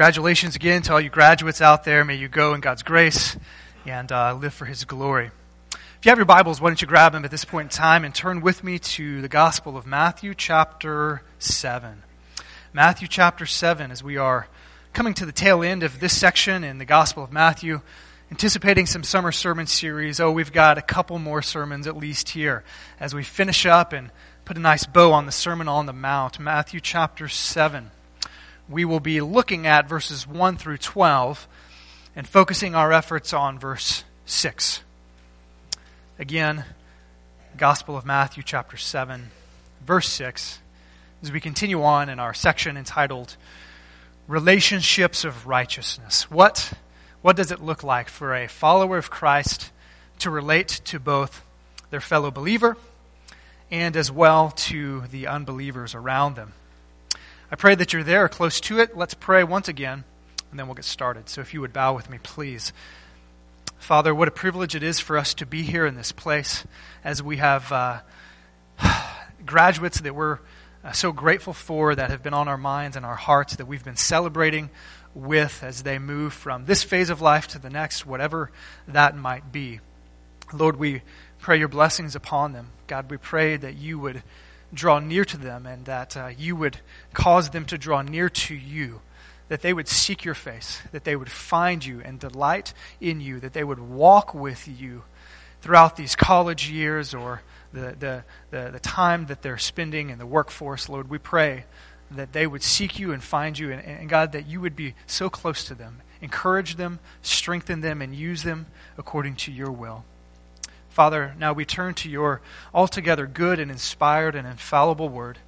Congratulations again to all you graduates out there. May you go in God's grace and uh, live for His glory. If you have your Bibles, why don't you grab them at this point in time and turn with me to the Gospel of Matthew, chapter 7. Matthew, chapter 7, as we are coming to the tail end of this section in the Gospel of Matthew, anticipating some summer sermon series. Oh, we've got a couple more sermons at least here as we finish up and put a nice bow on the Sermon on the Mount, Matthew, chapter 7 we will be looking at verses 1 through 12 and focusing our efforts on verse 6. Again, Gospel of Matthew, chapter 7, verse 6, as we continue on in our section entitled Relationships of Righteousness. What, what does it look like for a follower of Christ to relate to both their fellow believer and as well to the unbelievers around them? I pray that you're there, close to it. Let's pray once again, and then we'll get started. So if you would bow with me, please. Father, what a privilege it is for us to be here in this place as we have uh, graduates that we're uh, so grateful for that have been on our minds and our hearts that we've been celebrating with as they move from this phase of life to the next, whatever that might be. Lord, we pray your blessings upon them. God, we pray that you would draw near to them and that uh, you would cause them to draw near to you, that they would seek your face, that they would find you and delight in you, that they would walk with you throughout these college years or the, the, the, the time that they're spending in the workforce. Lord, we pray that they would seek you and find you, and, and God, that you would be so close to them. Encourage them, strengthen them, and use them according to your will. Father, now we turn to your altogether good and inspired and infallible word,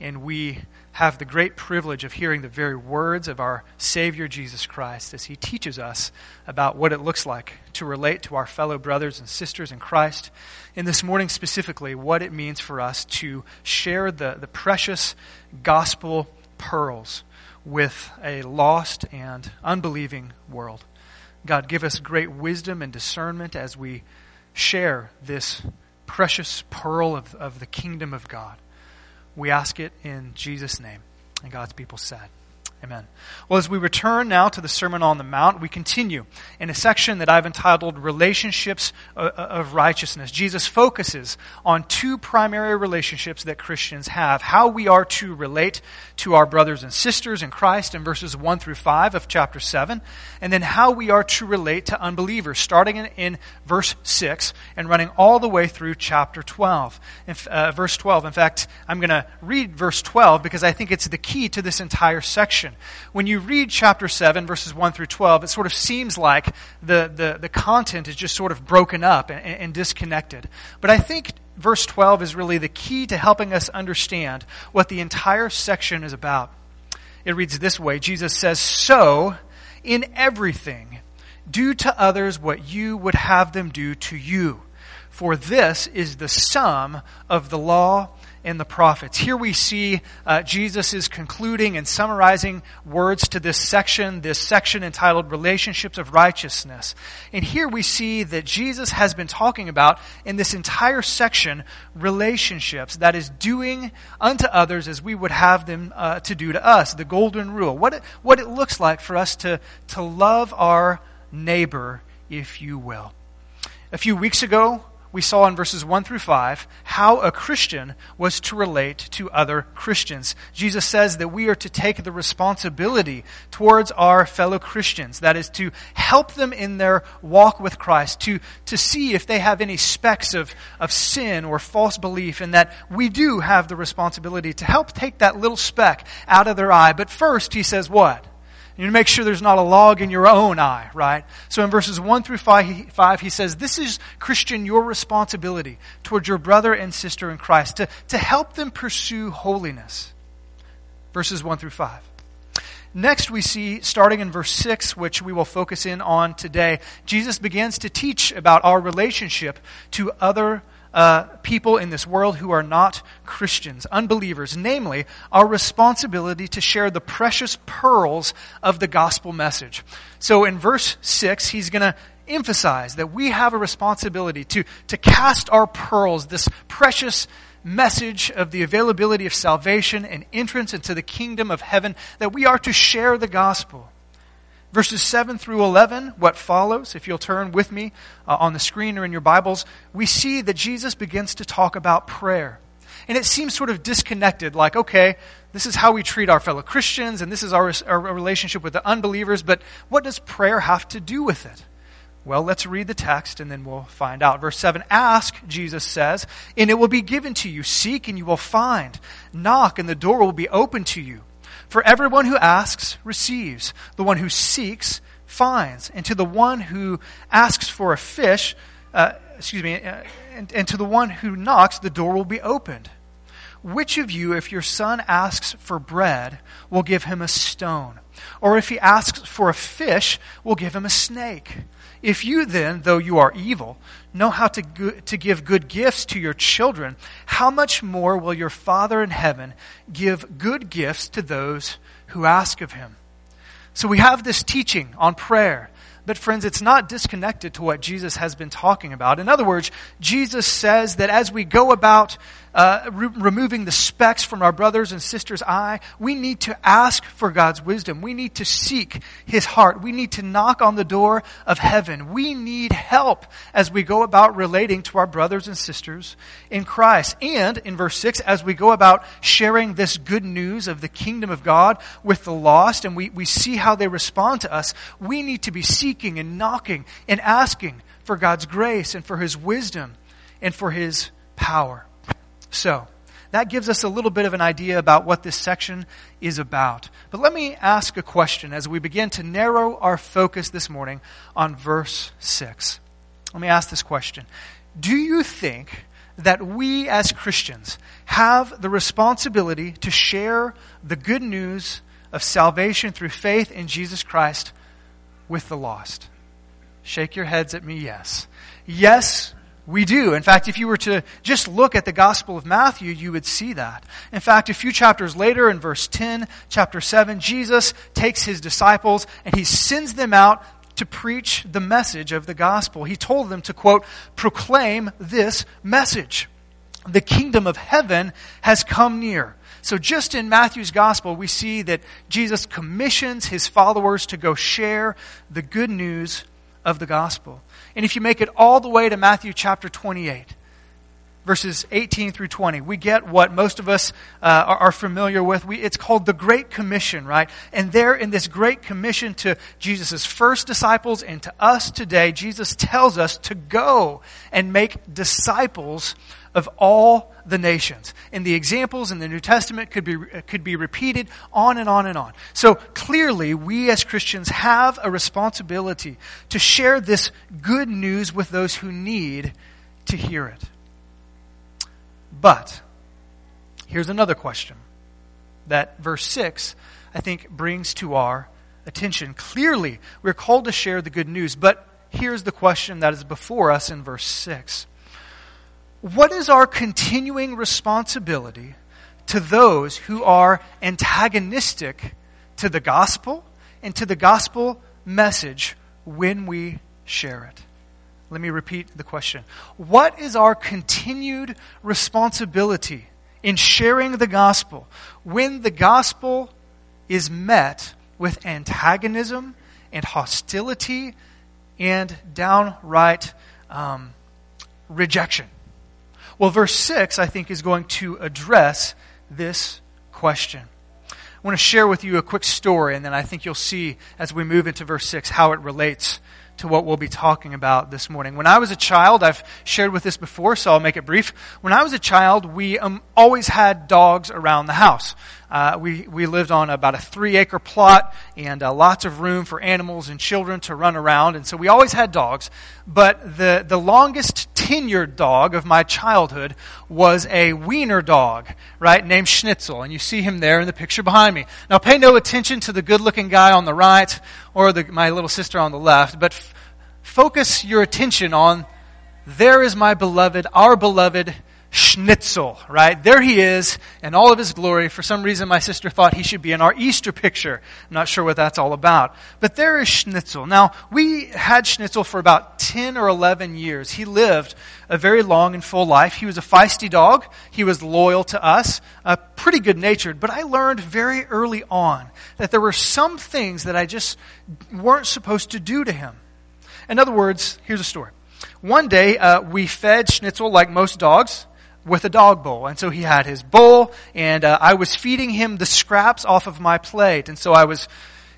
and we have the great privilege of hearing the very words of our Savior Jesus Christ as he teaches us about what it looks like to relate to our fellow brothers and sisters in Christ. In this morning, specifically, what it means for us to share the, the precious gospel pearls with a lost and unbelieving world. God, give us great wisdom and discernment as we share this precious pearl of, of the kingdom of God. We ask it in Jesus' name. And God's people said. Amen. Well, as we return now to the Sermon on the Mount, we continue in a section that I've entitled Relationships of Righteousness. Jesus focuses on two primary relationships that Christians have how we are to relate to our brothers and sisters in Christ in verses 1 through 5 of chapter 7, and then how we are to relate to unbelievers, starting in, in verse 6 and running all the way through chapter 12. In, uh, verse 12. In fact, I'm going to read verse 12 because I think it's the key to this entire section. When you read chapter 7, verses 1 through 12, it sort of seems like the, the, the content is just sort of broken up and, and disconnected. But I think verse 12 is really the key to helping us understand what the entire section is about. It reads this way Jesus says, So, in everything, do to others what you would have them do to you. For this is the sum of the law in the prophets. Here we see uh, Jesus is concluding and summarizing words to this section, this section entitled Relationships of Righteousness. And here we see that Jesus has been talking about in this entire section relationships, that is, doing unto others as we would have them uh, to do to us, the golden rule. What it, what it looks like for us to, to love our neighbor, if you will. A few weeks ago, we saw in verses 1 through 5 how a Christian was to relate to other Christians. Jesus says that we are to take the responsibility towards our fellow Christians. That is to help them in their walk with Christ, to, to see if they have any specks of, of sin or false belief, and that we do have the responsibility to help take that little speck out of their eye. But first, he says what? You need to make sure there's not a log in your own eye, right? So in verses 1 through 5, he says, This is, Christian, your responsibility towards your brother and sister in Christ to, to help them pursue holiness. Verses 1 through 5. Next, we see, starting in verse 6, which we will focus in on today, Jesus begins to teach about our relationship to other uh, people in this world who are not Christians, unbelievers, namely our responsibility to share the precious pearls of the gospel message. So in verse 6, he's going to emphasize that we have a responsibility to, to cast our pearls, this precious message of the availability of salvation and entrance into the kingdom of heaven, that we are to share the gospel. Verses 7 through 11, what follows, if you'll turn with me uh, on the screen or in your Bibles, we see that Jesus begins to talk about prayer. And it seems sort of disconnected, like, okay, this is how we treat our fellow Christians, and this is our, our relationship with the unbelievers, but what does prayer have to do with it? Well, let's read the text and then we'll find out. Verse 7 Ask, Jesus says, and it will be given to you. Seek and you will find. Knock and the door will be open to you. For everyone who asks receives, the one who seeks finds, and to the one who asks for a fish, uh, excuse me, uh, and, and to the one who knocks, the door will be opened. Which of you, if your son asks for bread, will give him a stone? Or if he asks for a fish, will give him a snake? If you then, though you are evil, know how to, go- to give good gifts to your children, how much more will your Father in heaven give good gifts to those who ask of him? So we have this teaching on prayer. But, friends, it's not disconnected to what Jesus has been talking about. In other words, Jesus says that as we go about uh, re- removing the specks from our brothers and sisters' eye, we need to ask for God's wisdom. We need to seek His heart. We need to knock on the door of heaven. We need help as we go about relating to our brothers and sisters in Christ. And in verse 6, as we go about sharing this good news of the kingdom of God with the lost, and we, we see how they respond to us, we need to be seeking and knocking and asking for God's grace and for His wisdom and for His power. So, that gives us a little bit of an idea about what this section is about. But let me ask a question as we begin to narrow our focus this morning on verse 6. Let me ask this question Do you think that we as Christians have the responsibility to share the good news of salvation through faith in Jesus Christ with the lost? Shake your heads at me, yes. Yes, we do. In fact, if you were to just look at the Gospel of Matthew, you would see that. In fact, a few chapters later, in verse 10, chapter 7, Jesus takes his disciples and he sends them out to preach the message of the gospel. He told them to, quote, proclaim this message. The kingdom of heaven has come near. So, just in Matthew's gospel, we see that Jesus commissions his followers to go share the good news of the gospel. And if you make it all the way to Matthew chapter 28, verses 18 through 20, we get what most of us uh, are, are, familiar with. We, it's called the Great Commission, right? And there in this Great Commission to Jesus' first disciples and to us today, Jesus tells us to go and make disciples of all the nations. And the examples in the New Testament could be, could be repeated on and on and on. So clearly, we as Christians have a responsibility to share this good news with those who need to hear it. But, here's another question that verse 6, I think, brings to our attention. Clearly, we're called to share the good news, but here's the question that is before us in verse 6 what is our continuing responsibility to those who are antagonistic to the gospel and to the gospel message when we share it? Let me repeat the question. What is our continued responsibility in sharing the gospel when the gospel is met with antagonism and hostility and downright um, rejection? Well, verse 6, I think, is going to address this question. I want to share with you a quick story, and then I think you'll see as we move into verse 6 how it relates to what we'll be talking about this morning. When I was a child, I've shared with this before, so I'll make it brief. When I was a child, we um, always had dogs around the house. Uh, we, we lived on about a three acre plot and uh, lots of room for animals and children to run around. And so we always had dogs. But the, the longest tenured dog of my childhood was a wiener dog, right, named Schnitzel. And you see him there in the picture behind me. Now pay no attention to the good looking guy on the right or the, my little sister on the left, but f- focus your attention on there is my beloved, our beloved schnitzel, right? There he is in all of his glory. For some reason, my sister thought he should be in our Easter picture. I'm not sure what that's all about. But there is schnitzel. Now, we had schnitzel for about 10 or 11 years. He lived a very long and full life. He was a feisty dog. He was loyal to us, uh, pretty good natured. But I learned very early on that there were some things that I just weren't supposed to do to him. In other words, here's a story. One day, uh, we fed Schnitzel like most dogs with a dog bowl. And so he had his bowl, and uh, I was feeding him the scraps off of my plate. And so I was,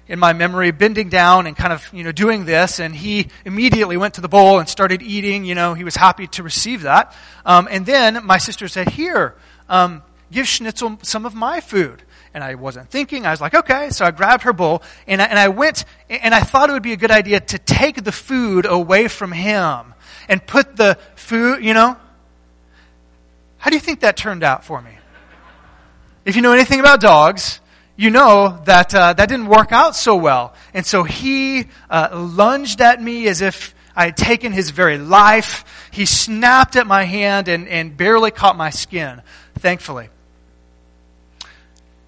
in my memory, bending down and kind of, you know, doing this, and he immediately went to the bowl and started eating. You know, he was happy to receive that. Um, and then my sister said, Here, um, give Schnitzel some of my food. And I wasn't thinking. I was like, okay. So I grabbed her bowl and I, and I went and I thought it would be a good idea to take the food away from him and put the food, you know, how do you think that turned out for me? If you know anything about dogs, you know that uh, that didn't work out so well. And so he uh, lunged at me as if I had taken his very life. He snapped at my hand and, and barely caught my skin, thankfully.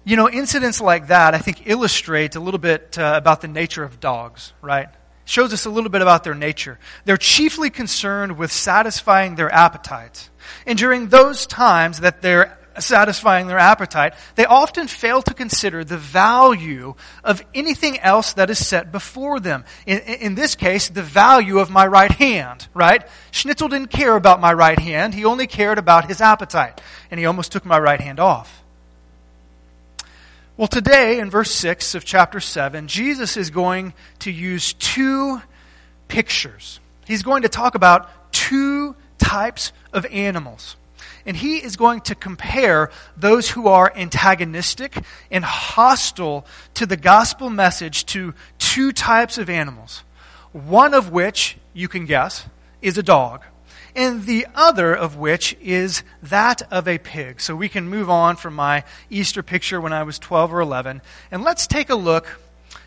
You know, incidents like that, I think, illustrate a little bit uh, about the nature of dogs, right? Shows us a little bit about their nature. They're chiefly concerned with satisfying their appetites. And during those times that they're satisfying their appetite, they often fail to consider the value of anything else that is set before them. In, in, this case, the value of my right hand, right? Schnitzel didn't care about my right hand. He only cared about his appetite. And he almost took my right hand off. Well, today, in verse 6 of chapter 7, Jesus is going to use two pictures. He's going to talk about two types of animals. And he is going to compare those who are antagonistic and hostile to the gospel message to two types of animals. One of which, you can guess, is a dog. And the other of which is that of a pig. So we can move on from my Easter picture when I was 12 or 11. And let's take a look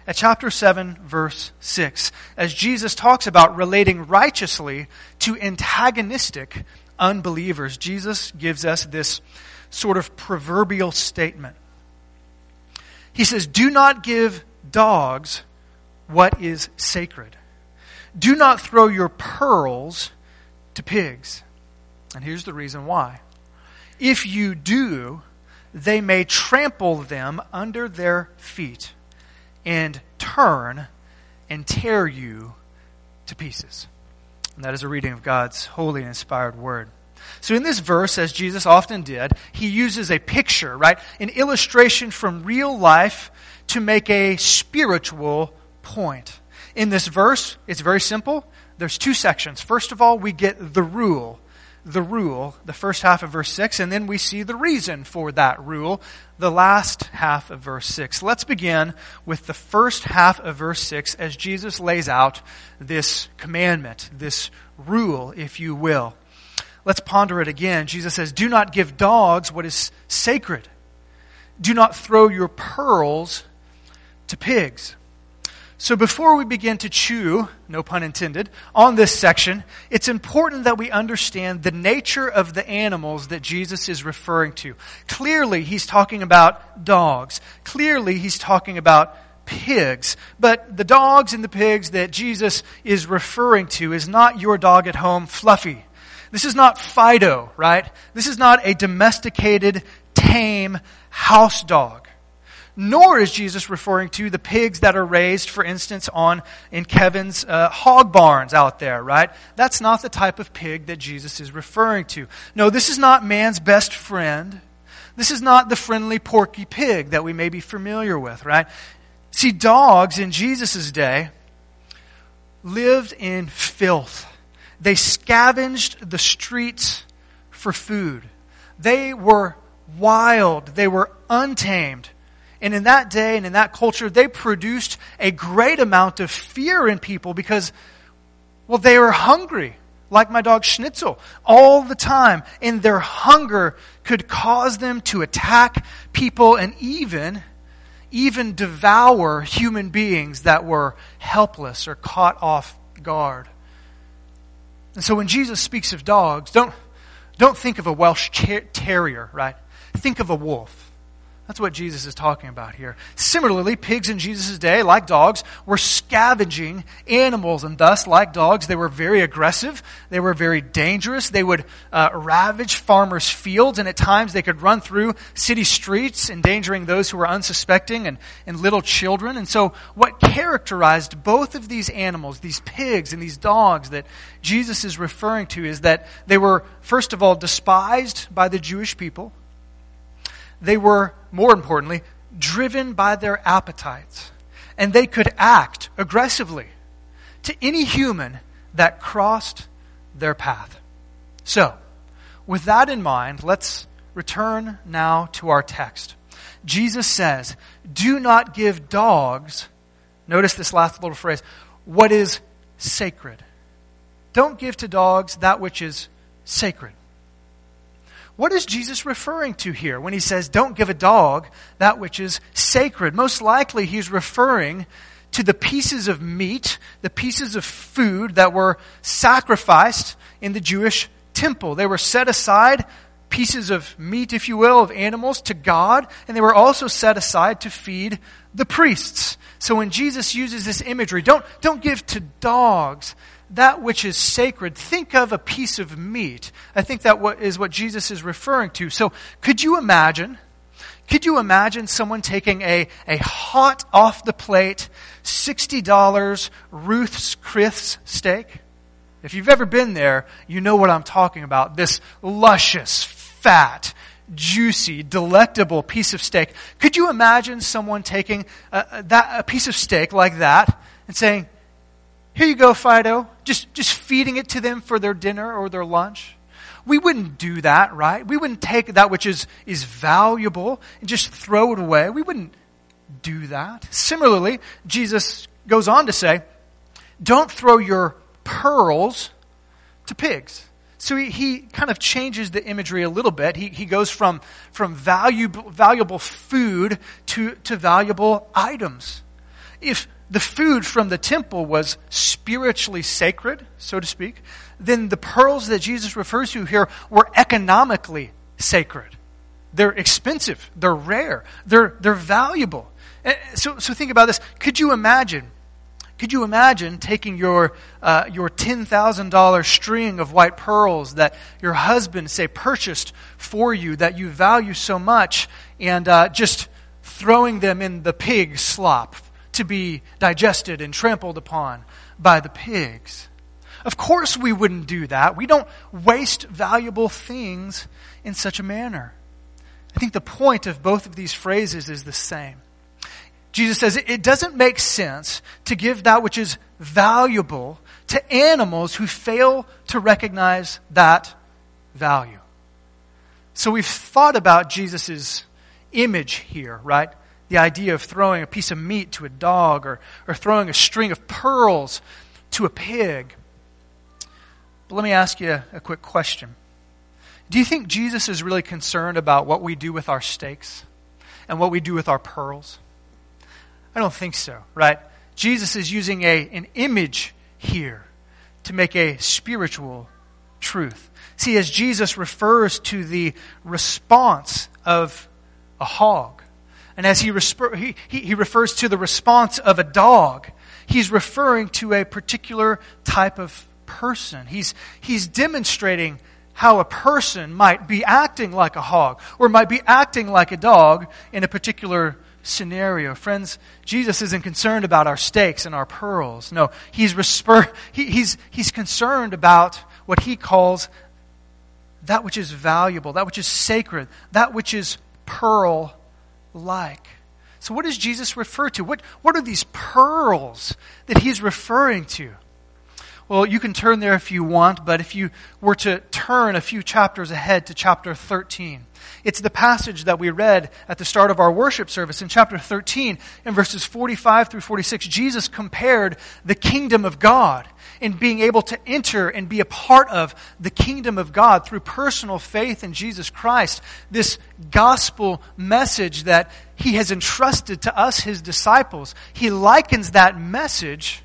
at chapter 7, verse 6, as Jesus talks about relating righteously to antagonistic unbelievers. Jesus gives us this sort of proverbial statement. He says, Do not give dogs what is sacred. Do not throw your pearls to pigs. And here's the reason why. If you do, they may trample them under their feet and turn and tear you to pieces. And that is a reading of God's holy and inspired word. So in this verse, as Jesus often did, he uses a picture, right? An illustration from real life to make a spiritual point. In this verse, it's very simple. There's two sections. First of all, we get the rule the rule, the first half of verse 6, and then we see the reason for that rule, the last half of verse 6. Let's begin with the first half of verse 6 as Jesus lays out this commandment, this rule, if you will. Let's ponder it again. Jesus says, Do not give dogs what is sacred. Do not throw your pearls to pigs. So before we begin to chew, no pun intended, on this section, it's important that we understand the nature of the animals that Jesus is referring to. Clearly, he's talking about dogs. Clearly, he's talking about pigs. But the dogs and the pigs that Jesus is referring to is not your dog at home, Fluffy. This is not Fido, right? This is not a domesticated, tame house dog nor is Jesus referring to the pigs that are raised, for instance, on in Kevin's uh, hog barns out there, right? That's not the type of pig that Jesus is referring to. No, this is not man's best friend. This is not the friendly porky pig that we may be familiar with, right? See, dogs in Jesus' day lived in filth. They scavenged the streets for food. They were wild. They were untamed. And in that day and in that culture, they produced a great amount of fear in people because, well, they were hungry, like my dog Schnitzel, all the time. And their hunger could cause them to attack people and even, even devour human beings that were helpless or caught off guard. And so when Jesus speaks of dogs, don't, Don't think of a Welsh terrier, right? Think of a wolf. That's what Jesus is talking about here. Similarly, pigs in Jesus' day, like dogs, were scavenging animals, and thus, like dogs, they were very aggressive. They were very dangerous. They would uh, ravage farmers' fields, and at times they could run through city streets, endangering those who were unsuspecting and, and little children. And so, what characterized both of these animals, these pigs and these dogs that Jesus is referring to, is that they were, first of all, despised by the Jewish people they were, more importantly, driven by their appetites. And they could act aggressively to any human that crossed their path. So, with that in mind, let's return now to our text. Jesus says, Do not give dogs, notice this last little phrase, what is sacred. Don't give to dogs that which is sacred. What is Jesus referring to here when he says, Don't give a dog that which is sacred? Most likely, he's referring to the pieces of meat, the pieces of food that were sacrificed in the Jewish temple. They were set aside, pieces of meat, if you will, of animals to God, and they were also set aside to feed the priests. So when Jesus uses this imagery, don't, don't give to dogs that which is sacred, think of a piece of meat. I think that is what Jesus is referring to. So could you imagine? Could you imagine someone taking a, a hot off the plate, $60 Ruth's Chris steak? If you've ever been there, you know what I'm talking about. This luscious, fat, juicy, delectable piece of steak. Could you imagine someone taking a, that, a piece of steak like that and saying, here you go, Fido. Just, just feeding it to them for their dinner or their lunch. We wouldn't do that, right? We wouldn't take that which is, is valuable and just throw it away. We wouldn't do that. Similarly, Jesus goes on to say, don't throw your pearls to pigs. So he, he kind of changes the imagery a little bit. He, he goes from, from valuable, valuable food to, to valuable items. If the food from the temple was spiritually sacred, so to speak, then the pearls that Jesus refers to here were economically sacred. They're expensive, they're rare, they're, they're valuable. Eh, so, so think about this. Could you imagine? Could you imagine taking your, uh, your $10,000 string of white pearls that your husband, say, purchased for you that you value so much and uh, just throwing them in the pig slop to be digested and trampled upon by the pigs. Of course, we wouldn't do that. We don't waste valuable things in such a manner. I think the point of both of these phrases is the same. Jesus says it doesn't make sense to give that which is valuable to animals who fail to recognize that value. So we've thought about Jesus' image here, right? The idea of throwing a piece of meat to a dog or, or throwing a string of pearls to a pig. But let me ask you a, quick question. Do you think Jesus is really concerned about what we do with our steaks and what we do with our pearls? I don't think so, right? Jesus is using a, an image here to make a spiritual truth. See, as Jesus refers to the response of a hog, and as he, he, he refers to the response of a dog, he's referring to a particular type of person. He's, he's demonstrating how a person might be acting like a hog or might be acting like a dog in a particular scenario. Friends, Jesus isn't concerned about our steaks and our pearls. No, he's, he, he's, he's concerned about what he calls that which is valuable, that which is sacred, that which is pearl like. So, what does Jesus refer to? What, what are these pearls that he's referring to? Well, you can turn there if you want, but if you were to turn a few chapters ahead to chapter 13, it's the passage that we read at the start of our worship service in chapter 13 in verses 45 through 46. Jesus compared the kingdom of God in being able to enter and be a part of the kingdom of God through personal faith in Jesus Christ, this gospel message that he has entrusted to us, his disciples, he likens that message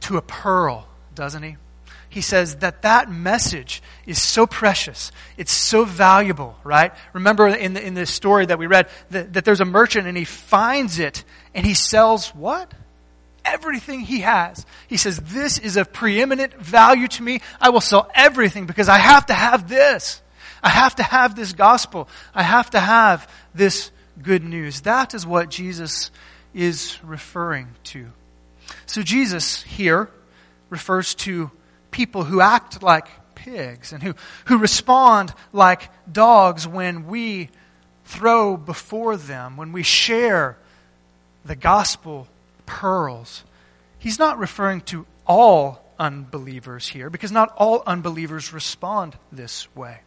to a pearl, doesn't he? he says that that message is so precious. It's so valuable, right? Remember in the, in the story that we read that, that there's a merchant and he finds it and he sells what? Everything he has. He says, this is of preeminent value to me. I will sell everything because I have to have this. I have to have this gospel. I have to have this good news. That is what Jesus is referring to. So Jesus here refers to people who act like pigs and who, who respond like dogs when we throw before them, when we share the gospel pearls. He's not referring to all unbelievers here because not all unbelievers respond this way.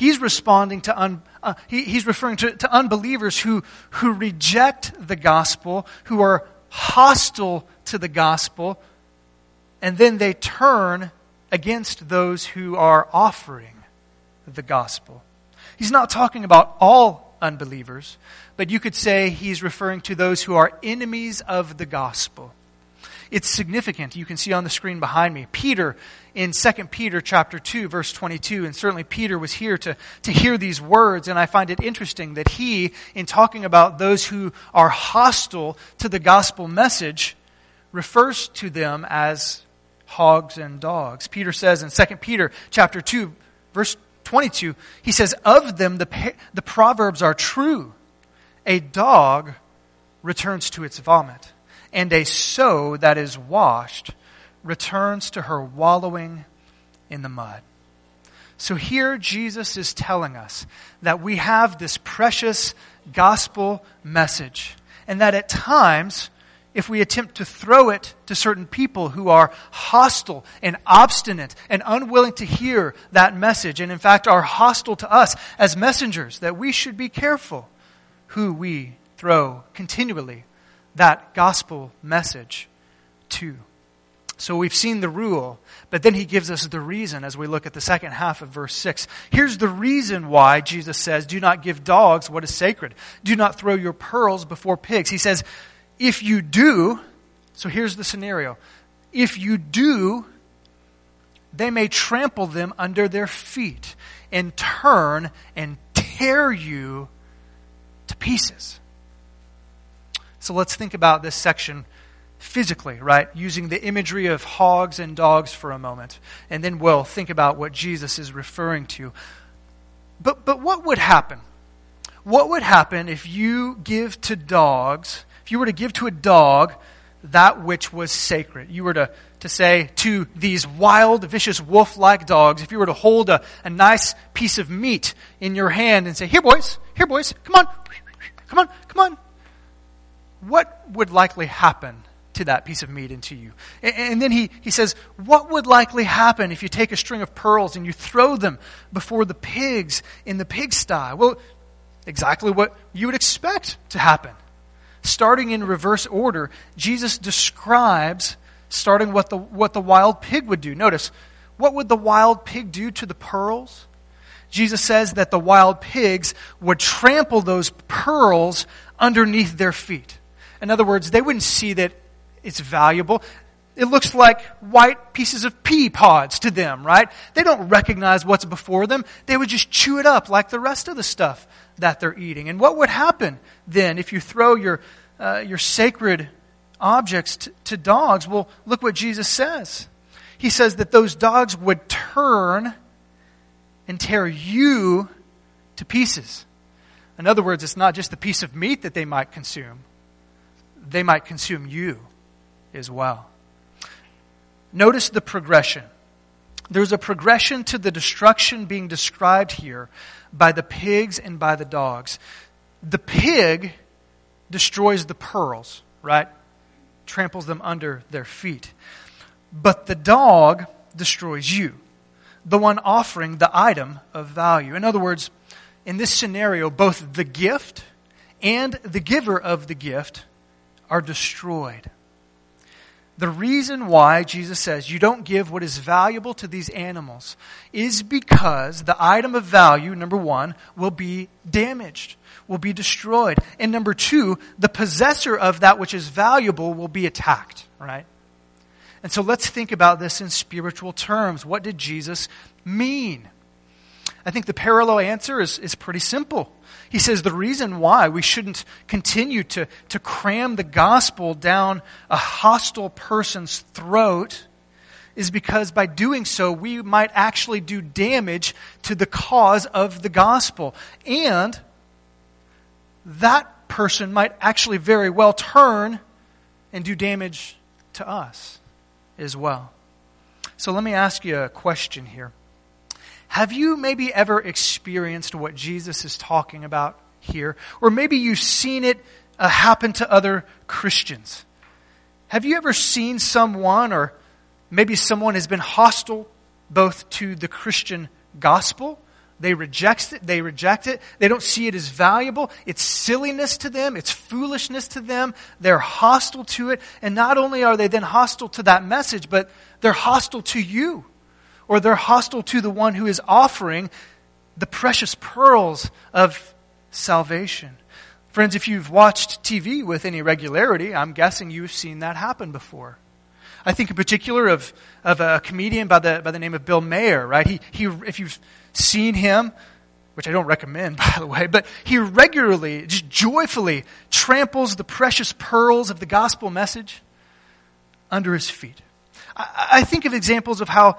He's responding to, un, uh, he, he's referring to, to unbelievers who, who reject the gospel, who are hostile to the gospel, and then they turn against those who are offering the gospel. He's not talking about all unbelievers, but you could say he's referring to those who are enemies of the gospel. It's significant. You can see on the screen behind me. Peter in 2 Peter chapter 2 verse 22 and certainly Peter was here to, to hear these words and I find it interesting that he in talking about those who are hostile to the gospel message refers to them as hogs and dogs. Peter says in 2 Peter chapter 2 verse 22 he says of them the the proverbs are true a dog returns to its vomit and a sow that is washed returns to her wallowing in the mud. So here Jesus is telling us that we have this precious gospel message, and that at times, if we attempt to throw it to certain people who are hostile and obstinate and unwilling to hear that message, and in fact are hostile to us as messengers, that we should be careful who we throw continually that gospel message to. So we've seen the rule, but then he gives us the reason as we look at the second half of verse 6. Here's the reason why Jesus says, Do not give dogs what is sacred. Do not throw your pearls before pigs. He says, If you do, so here's the scenario. If you do, they may trample them under their feet and turn and tear you to pieces. So let's think about this section physically, right? Using the imagery of hogs and dogs for a moment. And then we'll think about what Jesus is referring to. But, but what would happen? What would happen if you give to dogs, if you were to give to a dog that which was sacred? You were to, to say to these wild, vicious, wolf like dogs, if you were to hold a, a nice piece of meat in your hand and say, Here, boys, here, boys, come on, come on, come on. What would likely happen to that piece of meat and to you. And, and, then he, he says, What would likely happen if you take a string of pearls and you throw them before the pigs in the pigsty? Well, exactly what you would expect to happen. Starting in reverse order, Jesus describes starting what the, what the wild pig would do. Notice, what would the wild pig do to the pearls? Jesus says that the wild pigs would trample those pearls underneath their feet. In other words, they wouldn't see that it's valuable. It looks like white pieces of pea pods to them, right? They don't recognize what's before them. They would just chew it up like the rest of the stuff that they're eating. And what would happen then if you throw your, uh, your sacred objects to, to dogs? Well, look what Jesus says. He says that those dogs would turn and tear you to pieces. In other words, it's not just the piece of meat that they might consume, they might consume you as well. Notice the progression. There's a progression to the destruction being described here by the pigs and by the dogs. The pig destroys the pearls, right? Tramples them under their feet. But the dog destroys you, the one offering the item of value. In other words, in this scenario, both the gift and the giver of the gift are destroyed. The reason why Jesus says you don't give what is valuable to these animals is because the item of value, number one, will be damaged, will be destroyed. And number two, the possessor of that which is valuable will be attacked, right? And so let's think about this in spiritual terms. What did Jesus mean? I think the parallel answer is, is pretty simple. He says the reason why we shouldn't continue to, to cram the gospel down a hostile person's throat is because by doing so, we might actually do damage to the cause of the gospel. And that person might actually very well turn and do damage to us as well. So let me ask you a question here. Have you maybe ever experienced what Jesus is talking about here? Or maybe you've seen it uh, happen to other Christians. Have you ever seen someone, or maybe someone has been hostile both to the Christian gospel? They reject it. They reject it. They don't see it as valuable. It's silliness to them. It's foolishness to them. They're hostile to it. And not only are they then hostile to that message, but they're hostile to you or they're hostile to the one who is offering the precious pearls of salvation. Friends, if you've watched TV with any regularity, I'm guessing you've seen that happen before. I think in particular of, of a comedian by the, by the name of Bill Maher, right? He, he, if you've seen him, which I don't recommend, by the way, but he regularly, just joyfully tramples the precious pearls of the gospel message under his feet. I, I think of examples of how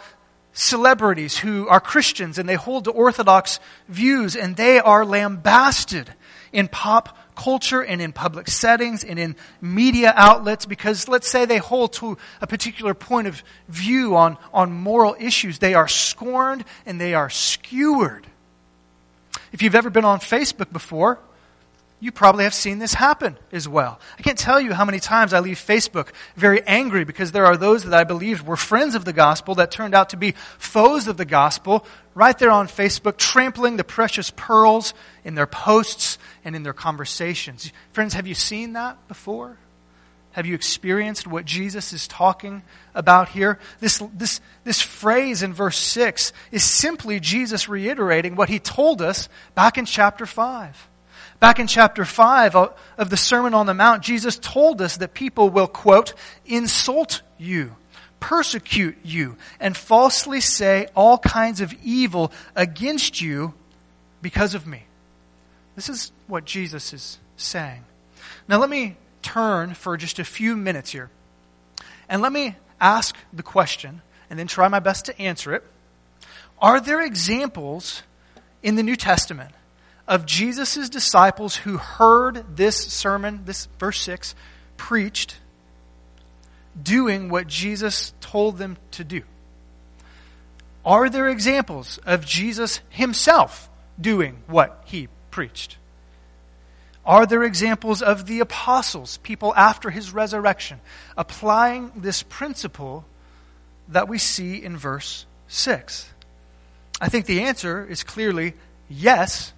celebrities who are Christians and they hold to orthodox views and they are lambasted in pop culture and in public settings and in media outlets because let's say they hold to a particular point of view on, on moral issues. They are scorned and they are skewered. If you've ever been on Facebook before, you probably have seen this happen as well. I can't tell you how many times I leave Facebook very angry because there are those that I believed were friends of the gospel that turned out to be foes of the gospel right there on Facebook, trampling the precious pearls in their posts and in their conversations. Friends, have you seen that before? Have you experienced what Jesus is talking about here? This, this, this phrase in verse 6 is simply Jesus reiterating what he told us back in chapter 5. Back in chapter 5 of the Sermon on the Mount, Jesus told us that people will, quote, insult you, persecute you, and falsely say all kinds of evil against you because of me. This is what Jesus is saying. Now, let me turn for just a few minutes here. And let me ask the question and then try my best to answer it. Are there examples in the New Testament of Jesus' disciples who heard this sermon, this verse 6, preached, doing what Jesus told them to do? Are there examples of Jesus himself doing what he preached? Are there examples of the apostles, people after his resurrection, applying this principle that we see in verse 6? I think the answer is clearly yes,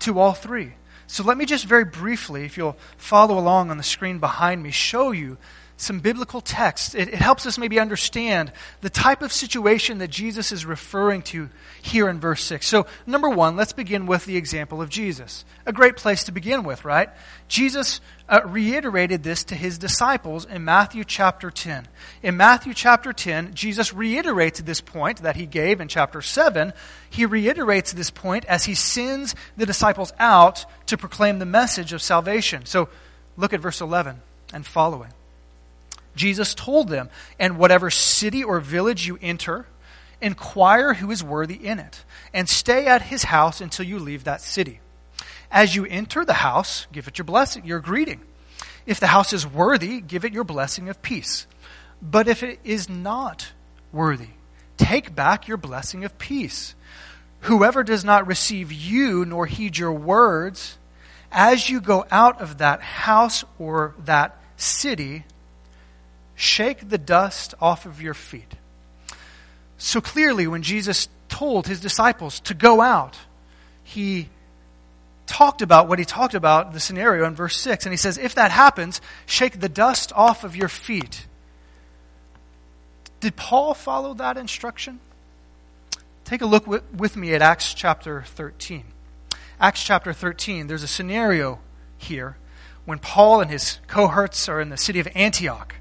to all three. So let me just very briefly, if you'll follow along on the screen behind me, show you some biblical text. It, it, helps us maybe understand the type of situation that Jesus is referring to here in verse 6. So, number one, let's begin with the example of Jesus. A great place to begin with, right? Jesus uh, reiterated this to his disciples in Matthew chapter 10. In Matthew chapter 10, Jesus reiterates this point that he gave in chapter 7. He reiterates this point as he sends the disciples out to proclaim the message of salvation. So, look at verse 11 and following. Jesus told them, And whatever city or village you enter, inquire who is worthy in it, and stay at his house until you leave that city. As you enter the house, give it your blessing, your greeting. If the house is worthy, give it your blessing of peace. But if it is not worthy, take back your blessing of peace. Whoever does not receive you nor heed your words, as you go out of that house or that city, Shake the dust off of your feet. So clearly, when Jesus told his disciples to go out, he talked about what he talked about, the scenario in verse 6. And he says, If that happens, shake the dust off of your feet. Did Paul follow that instruction? Take a look with me at Acts chapter 13. Acts chapter 13, there's a scenario here when Paul and his cohorts are in the city of Antioch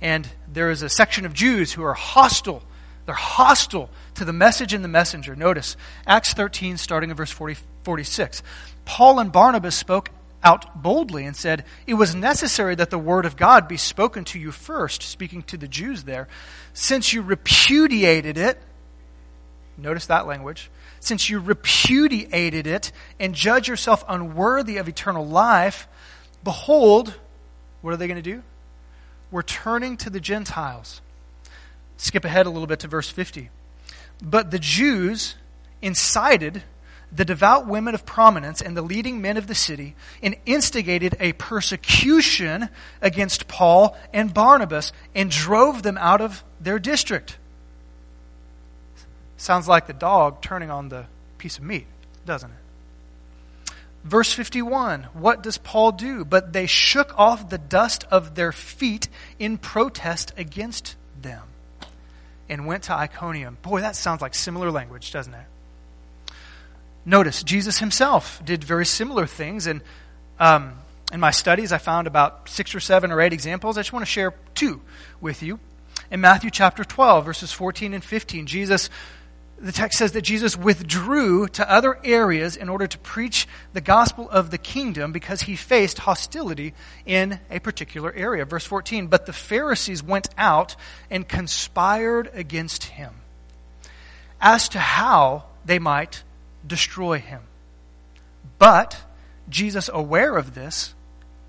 and there is a section of Jews who are hostile. They're hostile to the message and the messenger. Notice Acts 13, starting in verse 40, 46. Paul and Barnabas spoke out boldly and said, It was necessary that the word of God be spoken to you first, speaking to the Jews there. Since you repudiated it, notice that language, since you repudiated it and judge yourself unworthy of eternal life, behold, what are they going to do? We're turning to the Gentiles. Skip ahead a little bit to verse 50. But the Jews incited the devout women of prominence and the leading men of the city and instigated a persecution against Paul and Barnabas and drove them out of their district. Sounds like the dog turning on the piece of meat, doesn't it? Verse 51 What does Paul do? But they shook off the dust of their feet in protest against them and went to Iconium. Boy, that sounds like similar language, doesn't it? Notice, Jesus himself did very similar things. And um, in my studies, I found about six or seven or eight examples. I just want to share two with you. In Matthew chapter 12, verses 14 and 15, Jesus the text says that Jesus withdrew to other areas in order to preach the gospel of the kingdom because he faced hostility in a particular area. Verse 14, but the Pharisees went out and conspired against him as to how they might destroy him. But Jesus, aware of this,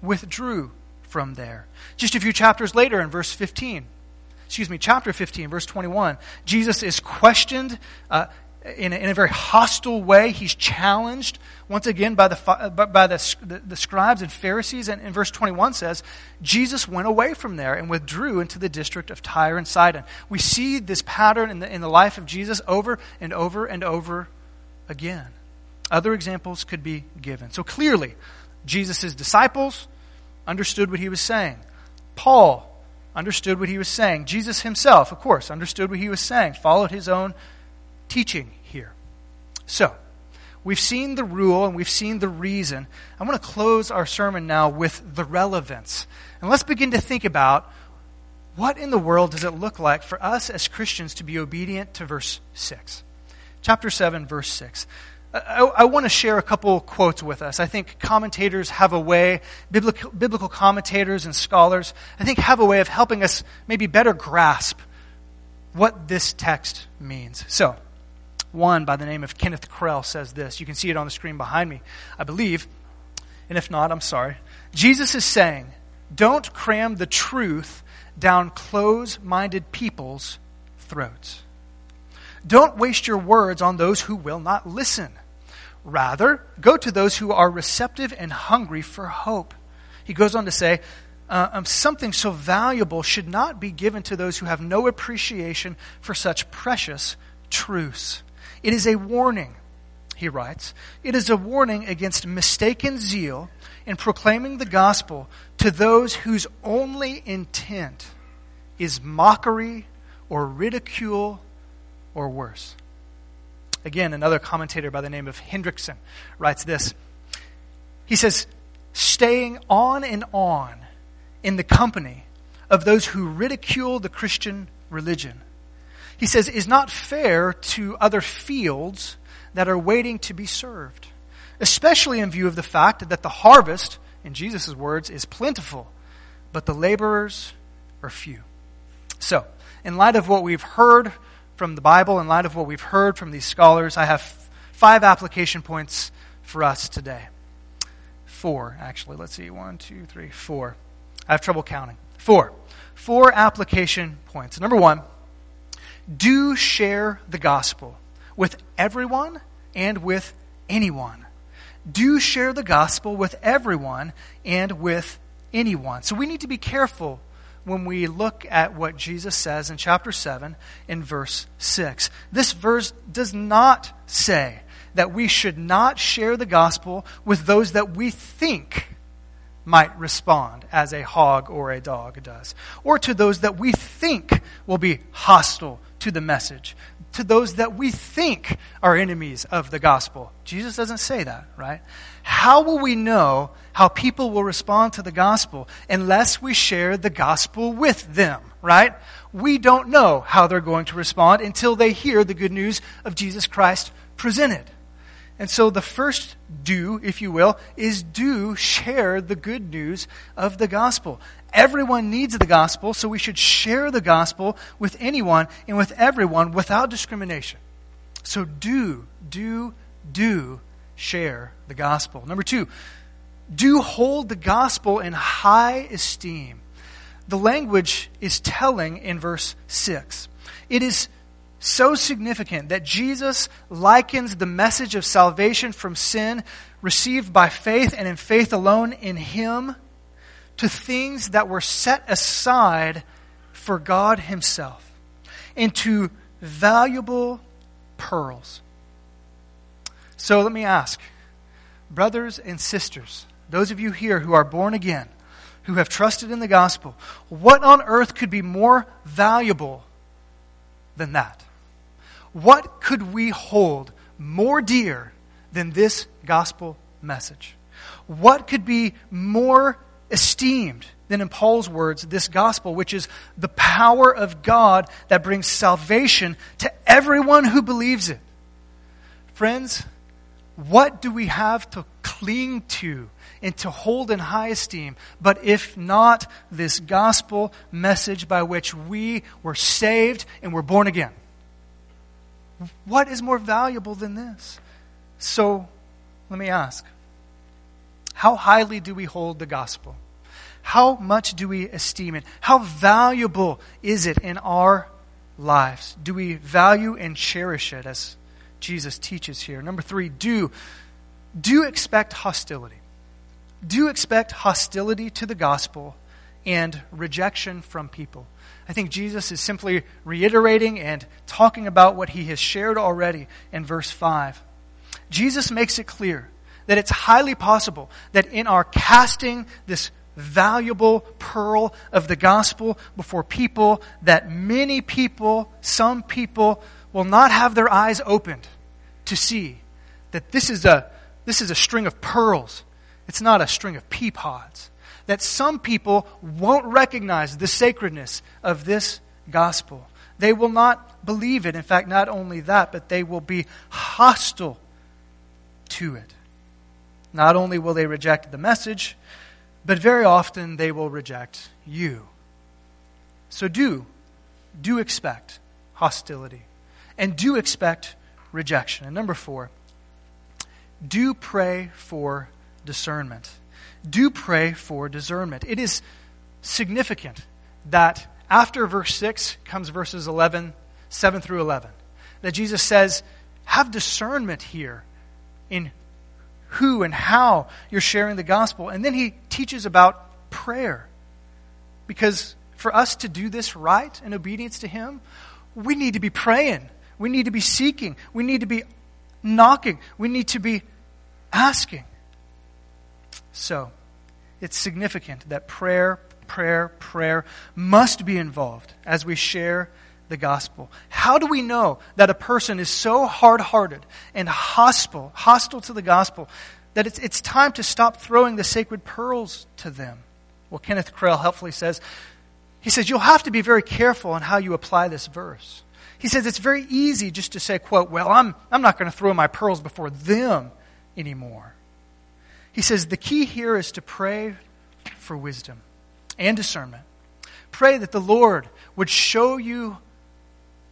withdrew from there. Just a few chapters later, in verse 15, excuse me, chapter 15, verse 21, Jesus is questioned uh, in, a, in a very hostile way. He's challenged once again by the, by the, the, the scribes and Pharisees. And, and verse 21 says, Jesus went away from there and withdrew into the district of Tyre and Sidon. We see this pattern in the, in the life of Jesus over and over and over again. Other examples could be given. So clearly, Jesus' disciples understood what he was saying. Paul understood what he was saying. Jesus himself, of course, understood what he was saying, followed his own teaching here. So, we've seen the rule and we've seen the reason. I want to close our sermon now with the relevance. And let's begin to think about what in the world does it look like for us as Christians to be obedient to verse 6? Chapter 7, verse 6. I, I, want to share a couple quotes with us. I think commentators have a way, biblical, biblical commentators and scholars, I think have a way of helping us maybe better grasp what this text means. So, one by the name of Kenneth Krell says this. You can see it on the screen behind me, I believe. And if not, I'm sorry. Jesus is saying, don't cram the truth down close minded people's throats. Don't waste your words on those who will not listen. Rather, go to those who are receptive and hungry for hope. He goes on to say, uh, um, something so valuable should not be given to those who have no appreciation for such precious truths. It is a warning, he writes. It is a warning against mistaken zeal in proclaiming the gospel to those whose only intent is mockery or ridicule or worse. Again, another commentator by the name of Hendriksen writes this. He says, staying on and on in the company of those who ridicule the Christian religion, he says, is not fair to other fields that are waiting to be served, especially in view of the fact that the harvest, in Jesus' words, is plentiful, but the laborers are few. So, in light of what we've heard from the Bible, in light of what we've heard from these scholars, I have five application points for us today. Four, actually. Let's see. One, two, three, four. I have trouble counting. Four. Four application points. Number one, do share the gospel with everyone and with anyone. Do share the gospel with everyone and with anyone. So we need to be careful when we look at what Jesus says in chapter 7 in verse 6. This verse does not say that we should not share the gospel with those that we think might respond as a hog or a dog does, or to those that we think will be hostile to the message, to those that we think are enemies of the gospel? Jesus doesn't say that, right? How will we know how people will respond to the gospel unless we share the gospel with them, right? We don't know how they're going to respond until they hear the good news of Jesus Christ presented. And so the first do, if you will, is do share the good news of the gospel. Everyone needs the gospel, so we should share the gospel with anyone and with everyone without discrimination. So do, do, do share the gospel. Number two, do hold the gospel in high esteem. The language is telling in verse 6. It is so significant that Jesus likens the message of salvation from sin received by faith and in faith alone in Him to things that were set aside for God Himself, into valuable pearls. So let me ask, brothers and sisters, those of you here who are born again, who have trusted in the gospel, what on earth could be more valuable than that? What could we hold more dear than this gospel message? What could be more esteemed than, in Paul's words, this gospel, which is the power of God that brings salvation to everyone who believes it? Friends, what do we have to cling to and to hold in high esteem, but if not this gospel message by which we were saved and were born again? What is more valuable than this? So, let me ask how highly do we hold the gospel? How much do we esteem it? How valuable is it in our lives? Do we value and cherish it as Jesus teaches here? Number three, do, do expect hostility. Do expect hostility to the gospel and rejection from people. I think Jesus is simply reiterating and talking about what he has shared already in verse 5. Jesus makes it clear that it's highly possible that in our casting this valuable pearl of the gospel before people, that many people, some people, will not have their eyes opened to see that this is a, this is a string of pearls. It's not a string of pea pods that some people won't recognize the sacredness of this gospel. They will not believe it. In fact, not only that, but they will be hostile to it. Not only will they reject the message, but very often they will reject you. So do, do expect hostility and do expect rejection. And number four, do pray for discernment do pray for discernment. It is significant that after verse 6 comes verses 11, 7 through 11, that Jesus says, have discernment here in who and how you're sharing the gospel. And then he teaches about prayer. Because for us to do this right in obedience to him, we need to be praying. We need to be seeking. We need to be knocking. We need to be asking. So, it's significant that prayer, prayer, prayer must be involved as we share the gospel. How do we know that a person is so hard hearted and hostile, hostile to the gospel, that it's, it's time to stop throwing the sacred pearls to them? Well, Kenneth Krell helpfully says, he says, you'll have to be very careful on how you apply this verse. He says it's very easy just to say, quote, well, I'm, I'm not going to throw my pearls before them anymore. He says the key here is to pray for wisdom and discernment. Pray that the Lord would show you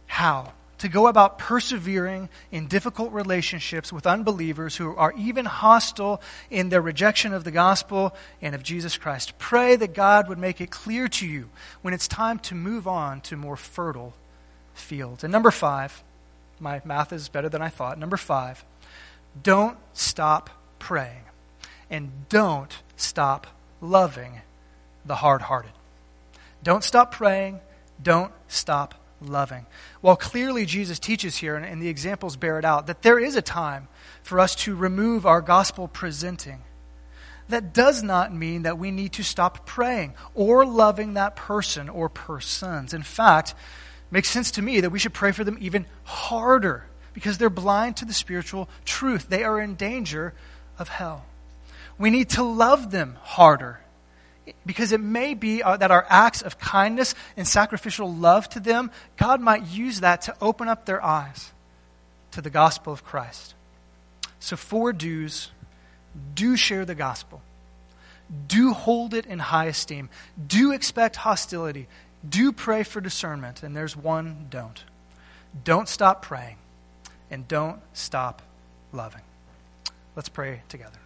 how to go about persevering in difficult relationships with unbelievers who are even hostile in their rejection of the gospel and of Jesus Christ. Pray that God would make it clear to you when it's time to move on to more fertile fields. And number five, my math is better than I thought. Number five, don't stop praying and don't stop loving the hard hearted. Don't stop praying. Don't stop loving. While clearly Jesus teaches here, and, and the examples bear it out, that there is a time for us to remove our gospel presenting. That does not mean that we need to stop praying or loving that person or persons. In fact, makes sense to me that we should pray for them even harder because they're blind to the spiritual truth. They are in danger of hell. We need to love them harder because it may be uh, that our acts of kindness and sacrificial love to them, God might use that to open up their eyes to the gospel of Christ. So, four do's do share the gospel, do hold it in high esteem, do expect hostility, do pray for discernment, and there's one don't. Don't stop praying, and don't stop loving. Let's pray together.